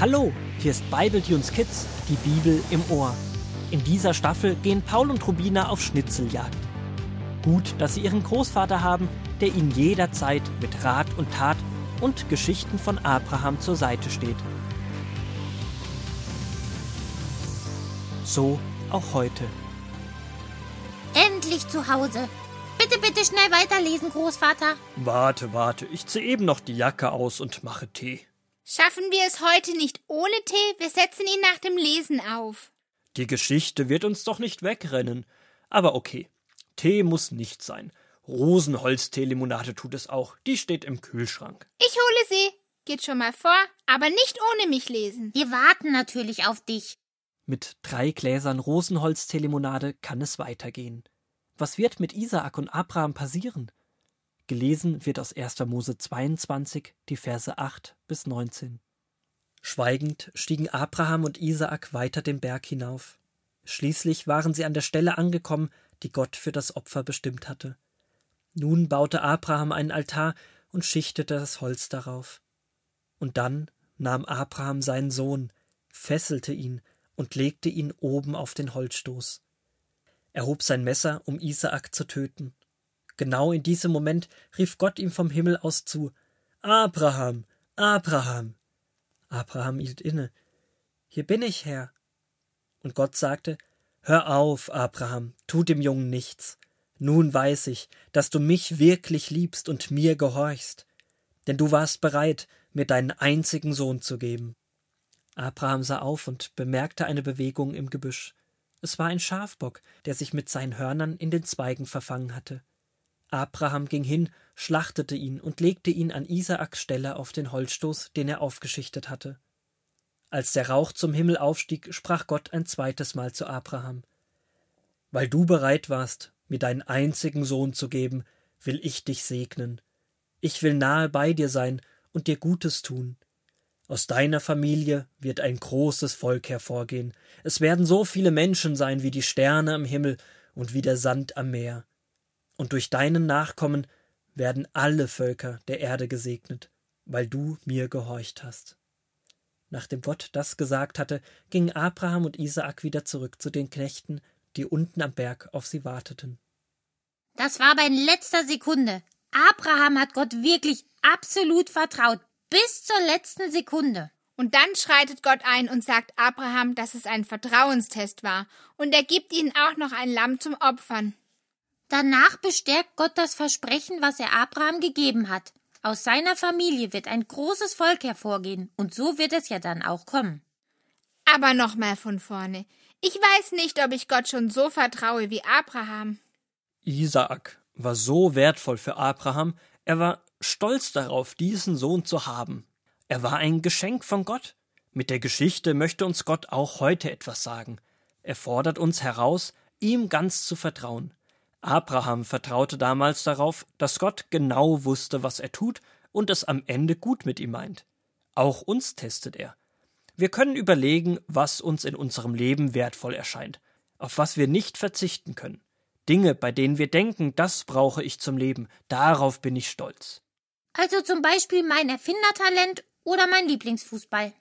Hallo, hier ist Bibletunes Kids, die Bibel im Ohr. In dieser Staffel gehen Paul und Rubina auf Schnitzeljagd. Gut, dass sie ihren Großvater haben, der ihnen jederzeit mit Rat und Tat und Geschichten von Abraham zur Seite steht. So auch heute. Endlich zu Hause. Bitte, bitte schnell weiterlesen, Großvater. Warte, warte, ich ziehe eben noch die Jacke aus und mache Tee. Schaffen wir es heute nicht ohne Tee? Wir setzen ihn nach dem Lesen auf. Die Geschichte wird uns doch nicht wegrennen. Aber okay, Tee muss nicht sein. Rosenholztee-Limonade tut es auch. Die steht im Kühlschrank. Ich hole sie. Geht schon mal vor, aber nicht ohne mich lesen. Wir warten natürlich auf dich. Mit drei Gläsern Rosenholztee-Limonade kann es weitergehen. Was wird mit Isaak und Abraham passieren? Gelesen wird aus 1. Mose 22, die Verse 8 bis 19. Schweigend stiegen Abraham und Isaak weiter den Berg hinauf. Schließlich waren sie an der Stelle angekommen, die Gott für das Opfer bestimmt hatte. Nun baute Abraham einen Altar und schichtete das Holz darauf. Und dann nahm Abraham seinen Sohn, fesselte ihn und legte ihn oben auf den Holzstoß. Er hob sein Messer, um Isaak zu töten. Genau in diesem Moment rief Gott ihm vom Himmel aus zu Abraham, Abraham. Abraham hielt inne. Hier bin ich, Herr. Und Gott sagte Hör auf, Abraham, tu dem Jungen nichts. Nun weiß ich, dass du mich wirklich liebst und mir gehorchst, denn du warst bereit, mir deinen einzigen Sohn zu geben. Abraham sah auf und bemerkte eine Bewegung im Gebüsch. Es war ein Schafbock, der sich mit seinen Hörnern in den Zweigen verfangen hatte. Abraham ging hin, schlachtete ihn und legte ihn an Isaaks Stelle auf den Holzstoß, den er aufgeschichtet hatte. Als der Rauch zum Himmel aufstieg, sprach Gott ein zweites Mal zu Abraham. Weil du bereit warst, mir deinen einzigen Sohn zu geben, will ich dich segnen. Ich will nahe bei dir sein und dir Gutes tun. Aus deiner Familie wird ein großes Volk hervorgehen. Es werden so viele Menschen sein wie die Sterne am Himmel und wie der Sand am Meer und durch deinen Nachkommen werden alle Völker der Erde gesegnet, weil du mir gehorcht hast. Nachdem Gott das gesagt hatte, gingen Abraham und Isaak wieder zurück zu den Knechten, die unten am Berg auf sie warteten. Das war bei letzter Sekunde. Abraham hat Gott wirklich absolut vertraut, bis zur letzten Sekunde. Und dann schreitet Gott ein und sagt Abraham, dass es ein Vertrauenstest war, und er gibt ihnen auch noch ein Lamm zum Opfern. Danach bestärkt Gott das Versprechen, was er Abraham gegeben hat. Aus seiner Familie wird ein großes Volk hervorgehen, und so wird es ja dann auch kommen. Aber nochmal von vorne. Ich weiß nicht, ob ich Gott schon so vertraue wie Abraham. Isaak war so wertvoll für Abraham, er war stolz darauf, diesen Sohn zu haben. Er war ein Geschenk von Gott. Mit der Geschichte möchte uns Gott auch heute etwas sagen. Er fordert uns heraus, ihm ganz zu vertrauen. Abraham vertraute damals darauf, dass Gott genau wusste, was er tut und es am Ende gut mit ihm meint. Auch uns testet er. Wir können überlegen, was uns in unserem Leben wertvoll erscheint, auf was wir nicht verzichten können. Dinge, bei denen wir denken, das brauche ich zum Leben, darauf bin ich stolz. Also zum Beispiel mein Erfindertalent oder mein Lieblingsfußball.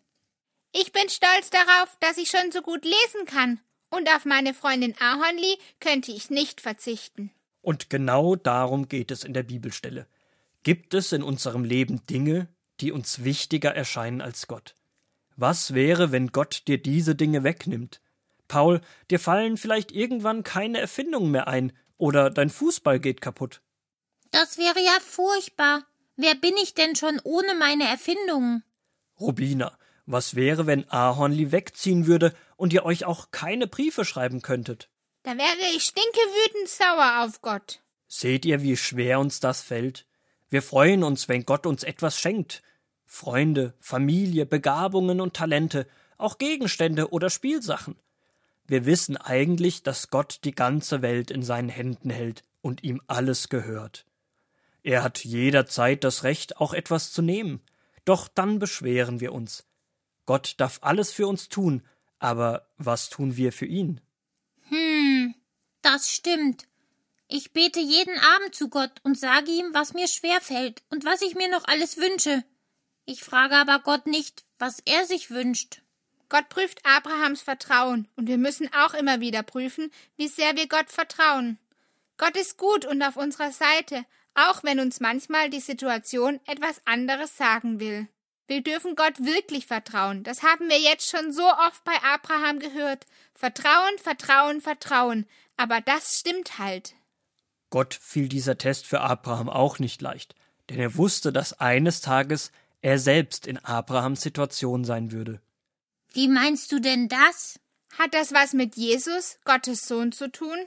Ich bin stolz darauf, dass ich schon so gut lesen kann und auf meine Freundin Ahornli könnte ich nicht verzichten. Und genau darum geht es in der Bibelstelle. Gibt es in unserem Leben Dinge, die uns wichtiger erscheinen als Gott? Was wäre, wenn Gott dir diese Dinge wegnimmt? Paul, dir fallen vielleicht irgendwann keine Erfindungen mehr ein oder dein Fußball geht kaputt. Das wäre ja furchtbar. Wer bin ich denn schon ohne meine Erfindungen? Rubina, was wäre, wenn Ahornli wegziehen würde und ihr euch auch keine Briefe schreiben könntet? Da wäre ich stinkewütend sauer auf Gott. Seht ihr, wie schwer uns das fällt? Wir freuen uns, wenn Gott uns etwas schenkt. Freunde, Familie, Begabungen und Talente, auch Gegenstände oder Spielsachen. Wir wissen eigentlich, dass Gott die ganze Welt in seinen Händen hält und ihm alles gehört. Er hat jederzeit das Recht, auch etwas zu nehmen. Doch dann beschweren wir uns. Gott darf alles für uns tun, aber was tun wir für ihn? Hm, das stimmt. Ich bete jeden Abend zu Gott und sage ihm, was mir schwer fällt und was ich mir noch alles wünsche. Ich frage aber Gott nicht, was er sich wünscht. Gott prüft Abrahams Vertrauen, und wir müssen auch immer wieder prüfen, wie sehr wir Gott vertrauen. Gott ist gut und auf unserer Seite, auch wenn uns manchmal die Situation etwas anderes sagen will. Wir dürfen Gott wirklich vertrauen. Das haben wir jetzt schon so oft bei Abraham gehört. Vertrauen, Vertrauen, Vertrauen. Aber das stimmt halt. Gott fiel dieser Test für Abraham auch nicht leicht, denn er wusste, dass eines Tages er selbst in Abrahams Situation sein würde. Wie meinst du denn das? Hat das was mit Jesus, Gottes Sohn, zu tun?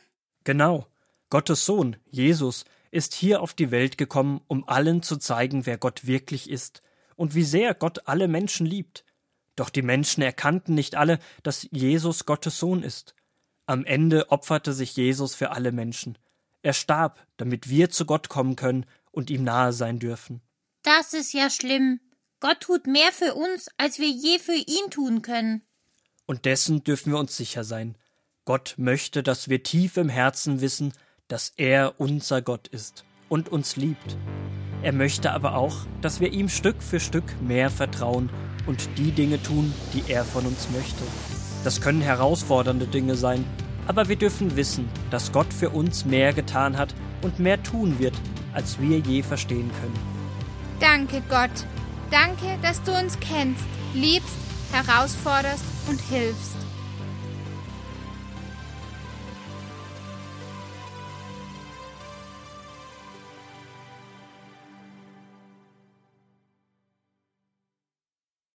Genau. Gottes Sohn, Jesus, ist hier auf die Welt gekommen, um allen zu zeigen, wer Gott wirklich ist und wie sehr Gott alle Menschen liebt. Doch die Menschen erkannten nicht alle, dass Jesus Gottes Sohn ist. Am Ende opferte sich Jesus für alle Menschen. Er starb, damit wir zu Gott kommen können und ihm nahe sein dürfen. Das ist ja schlimm. Gott tut mehr für uns, als wir je für ihn tun können. Und dessen dürfen wir uns sicher sein. Gott möchte, dass wir tief im Herzen wissen, dass er unser Gott ist und uns liebt. Er möchte aber auch, dass wir ihm Stück für Stück mehr vertrauen und die Dinge tun, die er von uns möchte. Das können herausfordernde Dinge sein, aber wir dürfen wissen, dass Gott für uns mehr getan hat und mehr tun wird, als wir je verstehen können. Danke, Gott. Danke, dass du uns kennst, liebst, herausforderst und hilfst.